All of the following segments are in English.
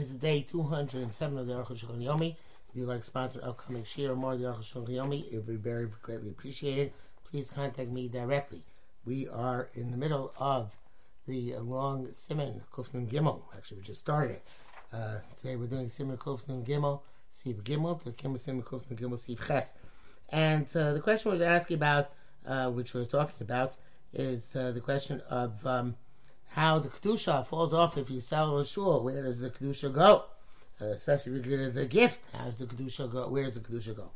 This is day 207 of the Aruch Shulchan Yomi. If you'd like to sponsor upcoming share or more of the Aruch Shulchan Yomi, it would be very greatly appreciated. Please contact me directly. We are in the middle of the long Simon Kufnun Gimel. Actually, we just started it. Uh, today we're doing Simon Kufnun Gimel, Siv Gimel, to Kim Simon Kufnun Gimel, Siv Ches. And uh, the question we're asking about, uh, which we're talking about, is uh, the question of um, how the kedusha falls off if you sell a shul. Where does the kedusha go? Uh, especially if it as a gift. How does the kedusha go? Where does the kedusha go?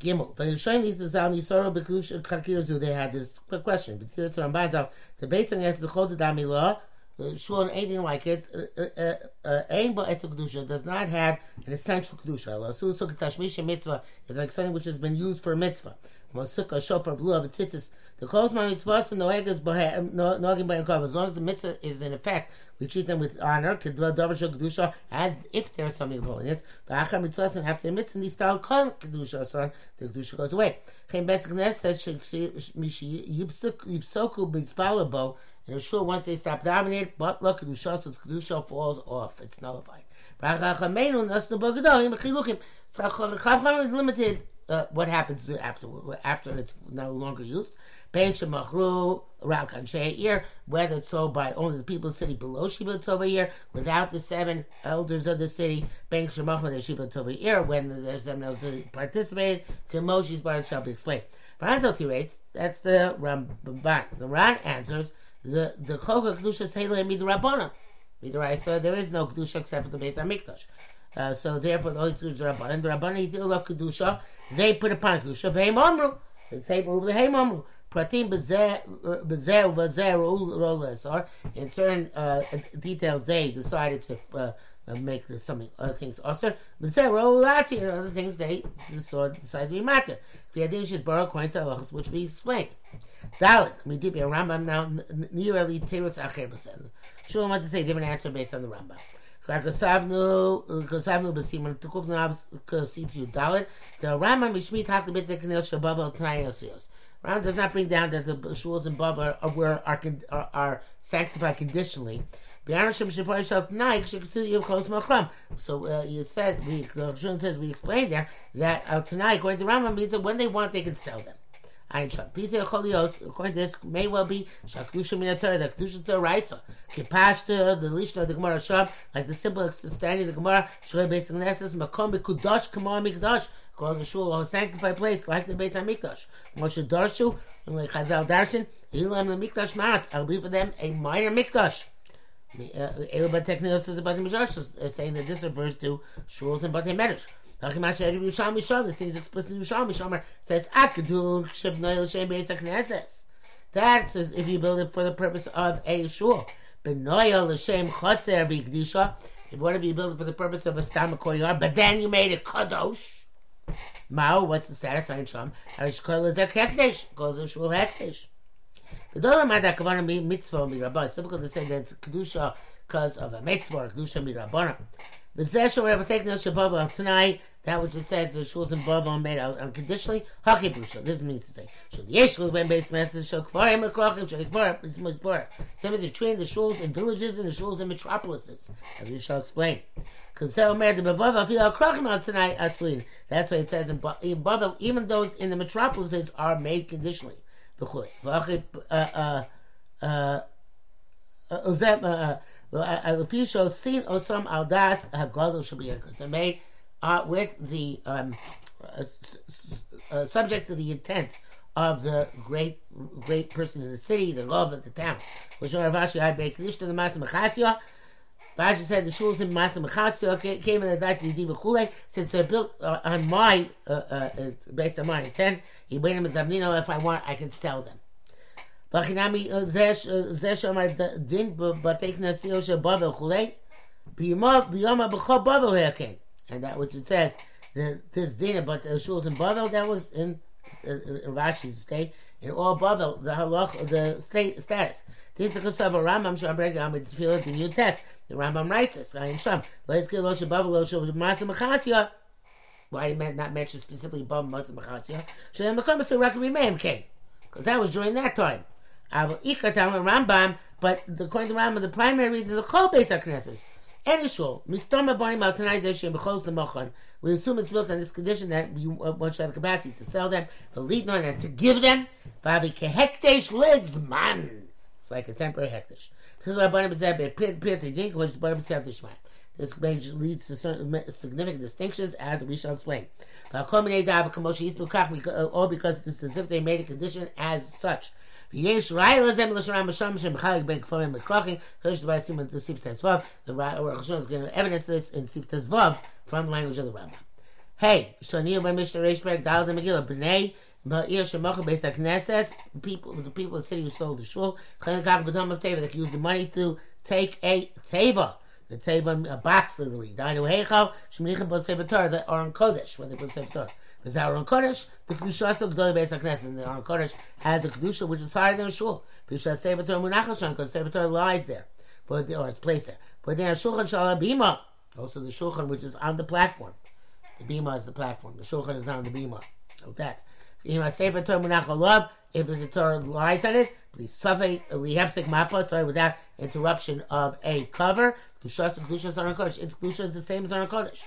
Gimel. Yishayim needs to sound Yisoro Bekedusha Kakirazu. They had this quick question. But here it's Rambanzal. The base thing is the Chol Damilah. The shul and anything like it, aim but it's kedusha does not have an essential kedusha. Lasu sukkah tashmisha mitzvah is like something which has been used for mitzvah. Mosukah shofar blue of tzitzis. The calls my mitzvahs and noegas nogim by As long as the mitzvah is in effect, we treat them with honor. kedusha as if there's something of holiness. Achar mitzvahs and after mitzvah, the style kol kedusha son the kedusha goes away. Chaim Besik says yipsoku b'tzpalabo. In a shul, once they stop dominating, but look, kedusha, so kedusha falls off. It's nullified. Limited uh, what happens after after it's no longer used. Ben shemachru around kanshe ear, whether it's sold by only the people of the city below Shiva Tova ear, without the seven elders of the city. Ben shemachru the Shiva Tova when the seven elders participated. Kemoshi's bar shall be explained. Franzel rates that's the Ramban. The Ran answers the the Choga Kedusha Seila Midrabana. Midraisa, there is no Kedusha except for the base of Mikdash. Uh, so therefore, the Spirit Rabbanan, the Rabbanan Yitil Kedusha, they put upon Kedusha, Vehem Omru, the same Vehem Omru. Pratim b'zeh b'zeh rol esar. In certain uh, details, they decided to uh, make the, something other things also. B'zeh rol lati and other things they decided to be matter. V'yadim shis baruch according to halachas which we explained. Dalek midibi Rambam now nearly teretz acher b'sen. Sure wants to say a different answer based on the Rambam. Kasavnu uh, b'siman tukuf navs kasif. The Rambam mishmit hak lebit dekanil. Rambam does not bring down that the shuls and Bava are where are, are, are sanctified conditionally. So uh, you said we the Rishon says we explained there that uh, tonight according to Rambam means that when they want they can sell them. Ein Shot. Pisa Cholios, according to this, may well be Shakdusha Minator, the Kedusha to Raisa. Kipashta, the Lishna, the Gemara Shab, like the simple understanding of the Gemara, Shrei Beis Knesses, Makom Bekudosh, Kamar Mikdash, calls the shul a sanctified place like the Beis HaMikdash. Moshe Darshu, and like Chazal Darshan, Ilam the Mikdash Mat, I'll be for them a minor Mikdash. Uh, Elu Bateknios is about the Midrash, saying that this refers to shuls and Batei Medrash. It seems explicitly Yerushalmi Shomer says Akadul Shibnoy L'Shem Beis HaKnesses. That says if you build it for the purpose of a shul. Benoya L'Shem Chotzer V'Kedusha. If whatever you build it for the purpose of a stam courtyard, but then you made it kadosh. Mao, what's the status on Sham? Harish Kol is a hekdesh. Goes to shul hekdesh. The Dolam had that kavanah mitzvah mirabah. It's difficult to say that it's kedusha because of a mitzvah or kedusha mirabah. The Zeshel Rebbe taking the tonight, that which it says the shuls and bav made out unconditionally. Haki busha. This means to say shul yeshul ben beis messes shul kfarim akrachim shul isbar is musbar. Same as they train the shuls in villages and the shuls in metropolises, as we shall explain. Because so mad the bav feel akrachim out tonight aslin. That's why it says in, Bavel, even those in the metropolises are made conditionally. V'chuli. V'achib uh uh uh. Alufisho seen osam aldas hagadol shabir because they're made uh, with the um, uh, uh, subject to the intent of the great great person in the city, the love of the town. Which Ravashi I make the Masa Mechasya. Rashi said the shuls in Masa Mechasya came in the Dati Diva Chule. Since they're built uh, on my, uh, uh, based on my intent, he made them as Avnino. If I want, I can sell them. And that which it says, the, this din about the shuls in Bavel, that was in, uh, in Rashi's state, in all Bavel, the halach, the state status. This is because of a Rambam Shambreg Amid Tefillah, the new test. The Rambam writes this, in Sham, let's get Losha Bavel, Masa Machasya. Why did not mention specifically Bavel Masa Machasya? Shem Makom still recommend Meim came. Because that was during that time. Rambam, but according to Rambam, the primary reason the Chol Beis HaKnesses Any shul. We assume it's built on this condition that we uh, one should have the capacity to sell them, to lead and to give them. It's like a temporary hekdesh. This leads to certain significant distinctions, as we shall explain. All because it's as if they made a condition as such. Yesh Railas Em Lashon Ram Shem Chalik Ben Kfarim Ben Krochim Chodesh Dvar Siman to Sif Tezvav the Rosh Hashanah is going to evidence this in Sif Tezvav from the language of the Rambam. Hey Shonir Ben Mishnah Reish Berg Dal Dem Megillah B'nei Ma'ir Shemocha Beis HaKnesses. People the people of the city who sold the shul. Chayin Kach B'tom of Teva they can use the money to take a Teva. The Teva a box literally. Dainu Heichal Sheminichim B'Sefer Torah that are on Kodesh when they put Sefer Torah. Because Aron Kodesh, the Kedusha also Gdol Beis HaKnesses, and the Aron Kodesh has a Kedusha which is higher than a shul. Because Sefer Torah Munachashon, because Sefer Torah lies there, but, or it's placed there. But then Shulchan Shalabima, also the Shulchan which is on the platform. The bima is the platform. The shulchan is on the bima. So that's If there's a Torah lies on it, please suffer. We have sig mappa. Sorry, without interruption of a cover. Its kedusha is the same as on kodesh.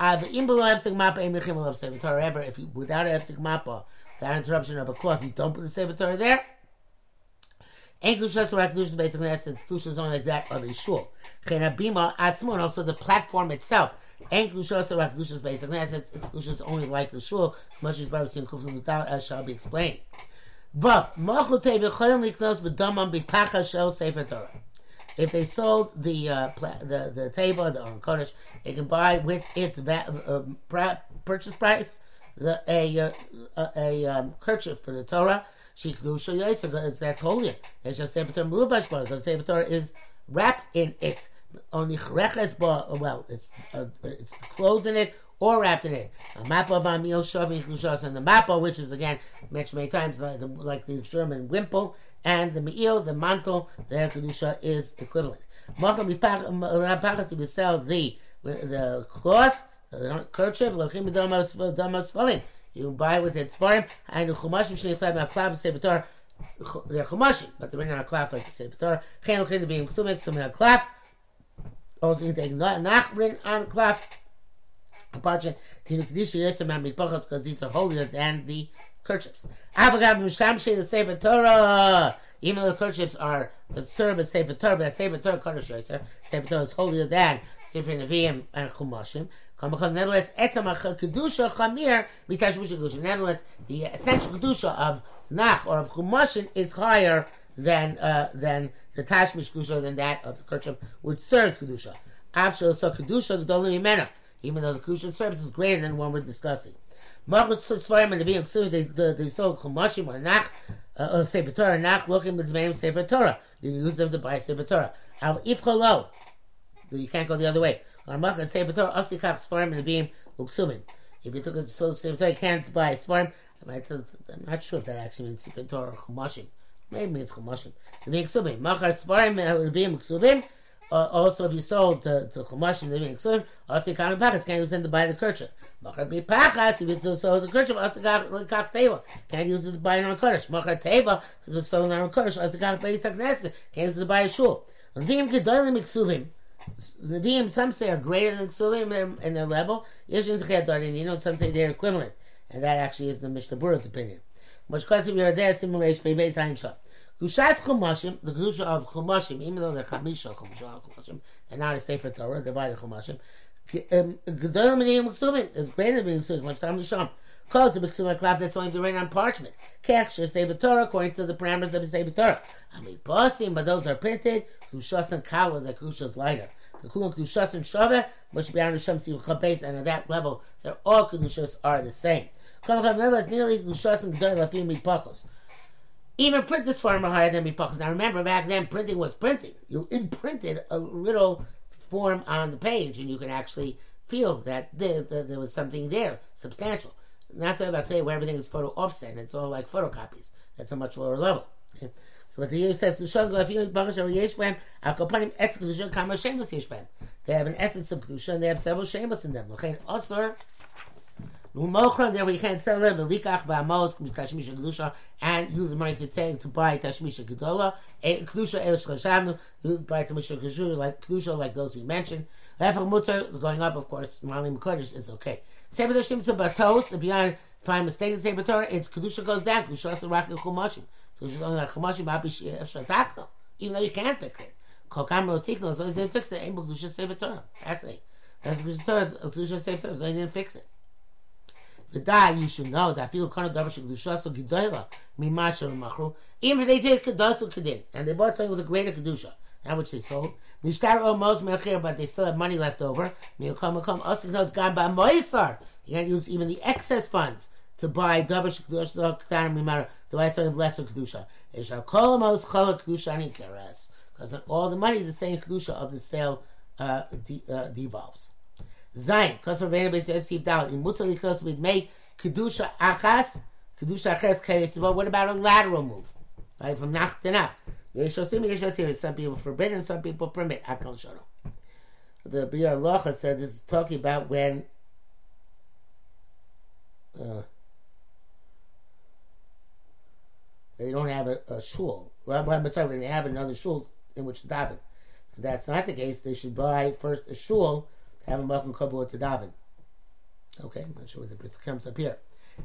Av im below have sig mappa im mechim love sefer Torah. Ever if you without a hefsek mappa, without interruption of a cloth, you don't put the sefer Torah there. Ain't kedushas or kedushas basically that's kedushas only like that of a shul. Chen bima atzmo and also the platform itself. And Kedusha like Kedusha's basically as it's only like the shul, much as Bible saying Kufim without as shall be explained. Vav Machute v'cholim liknos b'damam b'pacha shel Sefer Torah. If they sold the uh, the the table, the Aron Kodesh, they can buy with its va- uh, purchase price the, a uh, a, a um, kerchief for the Torah. Shikdusha Yosef, that's holy. It's just Sefer Torah because Sefer Torah is wrapped in it only chreches well, it's uh, it's clothed in it or wrapped in it. A map of Amil Shavi Chushas and the mappa, which is again mentioned many times, like the, like the German wimple, and the me'il, the mantle, the kedusha is equivalent. Macham Pachas to sell the the cloth, the kerchief, lachim damas falim. You buy with it svarim and the chumashim sheniflay ma'aklav sevatar. They're chumashim, but they're not cloth like the sevatar. Chen lachin being ksumik a cloth also you take nachbrin on klaf a because these are holier than the kerchiefs. Avagam mishamshe the sefer Torah. Even though the kerchiefs are serve as sefer Torah, but sefer Torah kodesh yotzer. Sefer Torah is holier than sefer Nevi'im and Chumashim. Nevertheless, etzam kedusha chamir mitashmush kedusha. Nevertheless, the essential kedusha of nach or of Chumashim is higher than uh, than the tashmish kedusha than that of the kerchief, which serves kedusha. After so kedusha gedolim imena, even though the kedusha service is greater than the one we're discussing. Malchus Sfarim and the being they they sold chumashim or nach or sefer Torah nach looking with the name sefer Torah. You use them to buy sefer Torah. Now if chalo, you can't go the other way. Or malchus sefer Torah asikach Sfarim and the being uksumim. If you took a sefer Torah, you can't buy Sfarim. I'm not sure if that actually means sefer Torah or chumashim. Maybe it's chumashim. The being ksubim. Machar svarim being ksubim. Also, if you sold to, to chumashim, the being ksubim, also you can't pachas. Can't use them to buy the kerchief. Machar be pachas. If you sold the kerchief, also kach teva. Can't use it to buy an on kurdish. Machar teva. If you sold an on kurdish, also kach beis hakneses. Can't use it to buy a shul. And vim gedolim ksubim. The vim some say are greater than ksubim in their, in their level. Yeshin You know, some say they're equivalent, and that actually is the Mishnah Berurah's opinion. We are there, simulation, beis ein shot. Kushas Chumashim, the Kedusha of Chumashim, even though they're Chamisha Chumashim, they're not a Sefer Torah, they're by the Chumashim. Gedolim Medim Ksubim is greater than Ksubim, much time to Sham. Cause the Ksubim Klaf, that's only the rain on parchment. Kech, Sefer Torah, according to the parameters of the Sefer Torah. I mean, Basim, but those are printed. Kushas and Kala, the Kedusha is lighter. The Kulam Kushas and Shaveh, which be on Shem Simcha base, and at that level, they're all Kedushas are the same. Come, come, nearly Kushas and Gedolim Lafim Mitpachos. Even print this form are higher than Mipachas. Now remember, back then printing was printing. You imprinted a little form on the page, and you can actually feel that there, there, was something there, substantial. Not so about today where everything is photo offset, and it's all like photocopies. That's a much lower level. Okay? So what the year says, They have an essence of Kedusha, and they have several shameless in them. L'mochron, therefore you can't sell it. V'likach ba'amos tashmisha kedusha, and use the money to take to buy tashmisha gedola. Eh, kedusha el eh, shlashamnu, buy tashmisha kedusha like kedusha like those we mentioned. Lefach mutter going up, of course. Malim kodesh is okay. Sefer shimtza batos. If you find mistakes in Sefer Torah, it's kedusha goes down. Kedusha has to the chumashim. So it's only like chumashim ba'apish efshatakno, eh, even though you can't fix it. Kokam rotikno, as long as they fix it, ain't kedusha Sefer Torah. That's it. That's kedusha. Kedusha Sefer Torah, so they didn't fix it. V'da, you should know that filu kana davar shekdusha so gedoyla mimasha machru. Even if they did kedasu kedin, and they bought something with a greater kedusha, how which they sold. Nishtar almost mechir, but they still have money left over. Miyakam makam asik knows gam ba moisar. You can't use even the excess funds to buy davar shekdusha k'tarim mimara to buy something lesser kedusha. Eshar kol amos chala kedusha ani keres. Because all the money, the same kedusha of the sale uh, de- uh, devolves. Of Rabbeinu Beis Yosef Dal, in Mutzah Lichos we'd make Kedusha Achas, Kedusha Achas Kayetz, but what about a lateral move? Right, from Nach to Nach. Some people forbid and some people permit. Akal Shoro. The Bir Locha said this is talking about when uh, they don't have a, a shul. Well, I'm sorry, when they have another shul in which to daven. If that's not the case, they should buy first a shul have a Malcolm Kavua to daven. Okay, I'm not sure where the bris comes up here.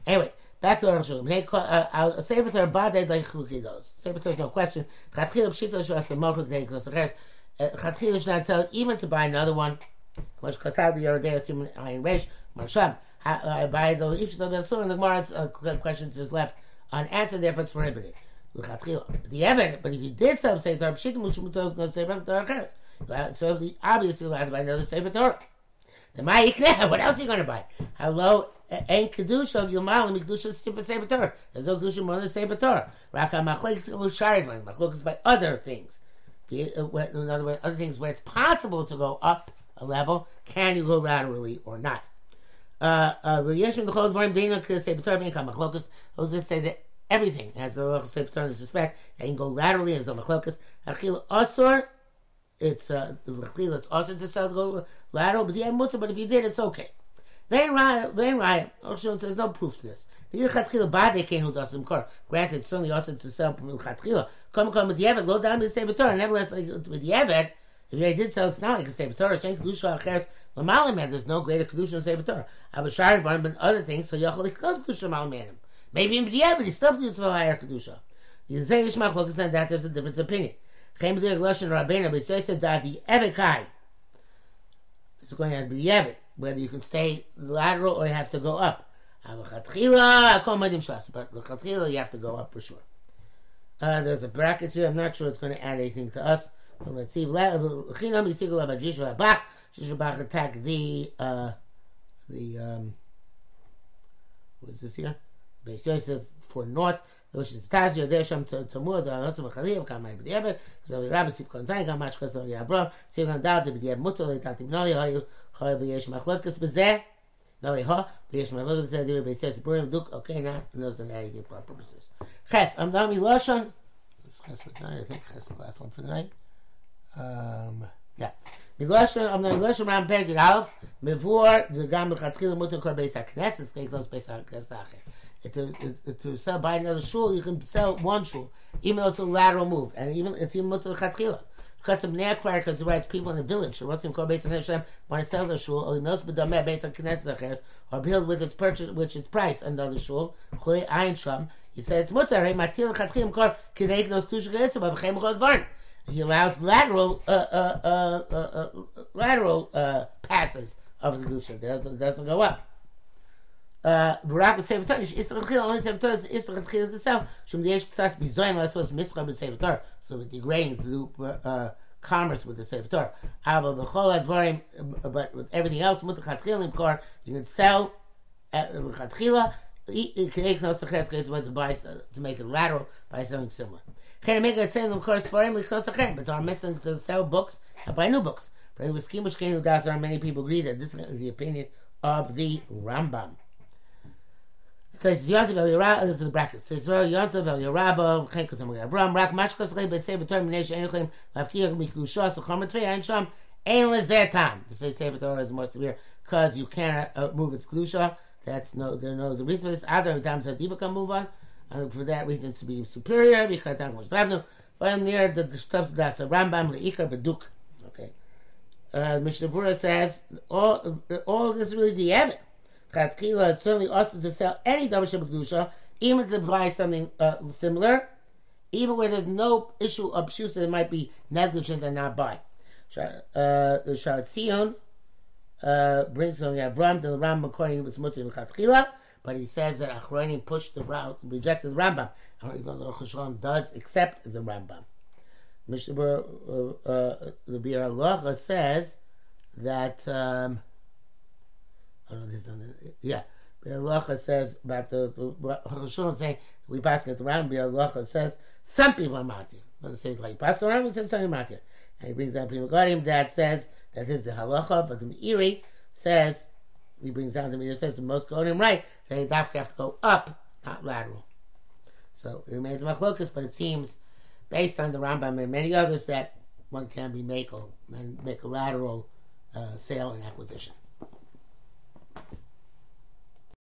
Anyway, back to the Rosh Hashanah. A Sefer Torah baded like Chluki does. Sefer Torah is no question. Chatchil Pshita Shas Malchuk Dei Klos Aches. Chatchil is not sell even to buy another one. Kasad the Yerodei Asim Ayin Reish Marsham. Buy the if the Besur and the Gemara's uh, questions is left unanswered. Therefore, it's prohibited. The evidence, but if you did sell Sefer Torah Pshita Mushmutok No Sefer Torah Aches. So obviously allowed to buy another Sefer Torah. The Ma'ikneh, what else are you going to buy? Hello, ain't Kedusha, Yumal, and Kedusha for Sefer Torah. There's no Kedusha more than Sefer Torah. Raka Machlek is Sharid Machlek is by other things. In other words, other things where it's possible to go up a level, can you go laterally or not? Uh, uh, those that say that everything has a Sefer Torah in this respect, and you can go laterally as a Machlokas. Achil Asur, it's uh, it's also to sell lateral, but yeah, mutzah. But if you did, it's okay. Vein Raya, Vein Raya. Oshon says no proof to this. The Yichatchila Bade who does kor. Granted, certainly also to sell Yichatchila. Come come with the Evet, low down to say Torah. Nevertheless, with the Evet, if they did sell, it's not like a Sefer Torah. Shen Kedusha Acheres Lamalim There's no greater Kedusha than Sefer Torah. Abashari Varn, but other things. So Yachal Ichkos Kedusha Malim Maybe in the Evet, he still needs to higher Kedusha. You say Yishmach Lokas that there's a different opinion. Chem b'dir gloshin rabbeinu, that the evikai is going to be evet, whether you can stay lateral or you have to go up. But the you have to go up for sure. Uh, there's a bracket here. I'm not sure it's going to add anything to us. But let's see. Shishbach attack the uh, the um, what is this here? Beis Yosef for north. which is Taz Yodeh Shem Tamur, the Yosef Chaliv, Kamai B'diavad, because the Rabbi Sif Kon Zayin, Kamach Kasar Yavram, Sif Kon Dal, the B'diavad Mutter, the Tatim Noli, Hoyu, Hoyu B'yesh Machlokas B'zeh, Noli Ho, B'yesh Machlokas B'zeh, Divi B'yses Purim, Duk, okay, now, knows the anything for our purposes. Ches, I'm Nami Loshon, Ches for tonight, I think Ches is the last one for the night. Um, yeah. Loshon, Ram Pergid Alf, Mivur, the Gam L'chatchil, Mutter Kor Beis HaKnesses, Take those Beis HaKnesses Acher. to, sell buy another shul, you can sell one shul, even though it's a lateral move, and even it's even mutter chatchila. Because of Neakvar, because he writes people in the village, in Kor Beis Hashem, want to sell their shul, or knows b'dameh based on Knesset Acheres, or build with its purchase, which its price, another shul, chui ein sham. He says it's mutter, hey, matil chatchilim kor, kideik nos tusha geetzim, avchem chod varn. He allows lateral, uh, uh, uh, uh, lateral uh, passes of the gusha. It doesn't, doesn't go up. ורק בספר תורה, יש איסר התחילה, only ספר תורה זה איסר התחילה itself, שום יש קצת ביזוין לעשות מסחר בספר תורה, so with the grain to do uh, commerce with the ספר תורה. אבל בכל הדברים, but with everything else, מותר להתחיל למכור, you can sell לכתחילה, כדי לקנוס אחרי סקייס, but to buy, to make it lateral, by something similar. Cherimega it's saying of course for him lichnos acher, but our missing to sell books and buy new books. But in Wiskimush Kenu Das are many people agree that this is the opinion of the Rambam. So it's Yontov El Yerab, this is the bracket. So it's Yontov El Yerab of Chenkos Amor Avram, Rak Mashkos Chayim, Bet Sefer Torah, Minei Shein Chayim, Lavkiyah Miklusho, Sochom Etrei, Ein Shom, Ein Lezeh Tam. This is Sefer Torah is more severe, because you cannot uh, move its Klusha. That's no, there's no reason for this. Other times that Diva can move on, and for that reason to be superior. Because time was revenue. But near the, stuff that's a Rambam leikar beduk. Okay, uh, Mishnah Berurah says all all this is really the evidence. Chatchila, it's certainly also to sell any double kedusha, even to buy something uh, similar, even where there's no issue of shoes that might be negligent and not buy. Uh, the Sharat Sion uh, brings on Avram the Ram according to his mutter Chatchila, but he says that Achronim pushed the Ram, rejected the Rambam, even though Cheshon does accept the Rambam. Mishnah the Bir Allah says that. Um, I don't know this yeah. Bialacha says about the Chashon saying we pass it around. Bialacha says some people are matir. Let's say like pass around. We says some are matir, and he brings down Pri Megadim that says that this is the halacha, but the Meiri says he brings down the Meiri says the most Gadim right. They have to go up, not lateral. So it remains a machlokas, but it seems based on the Rambam and many others that one can be make or make a lateral uh, sale and acquisition.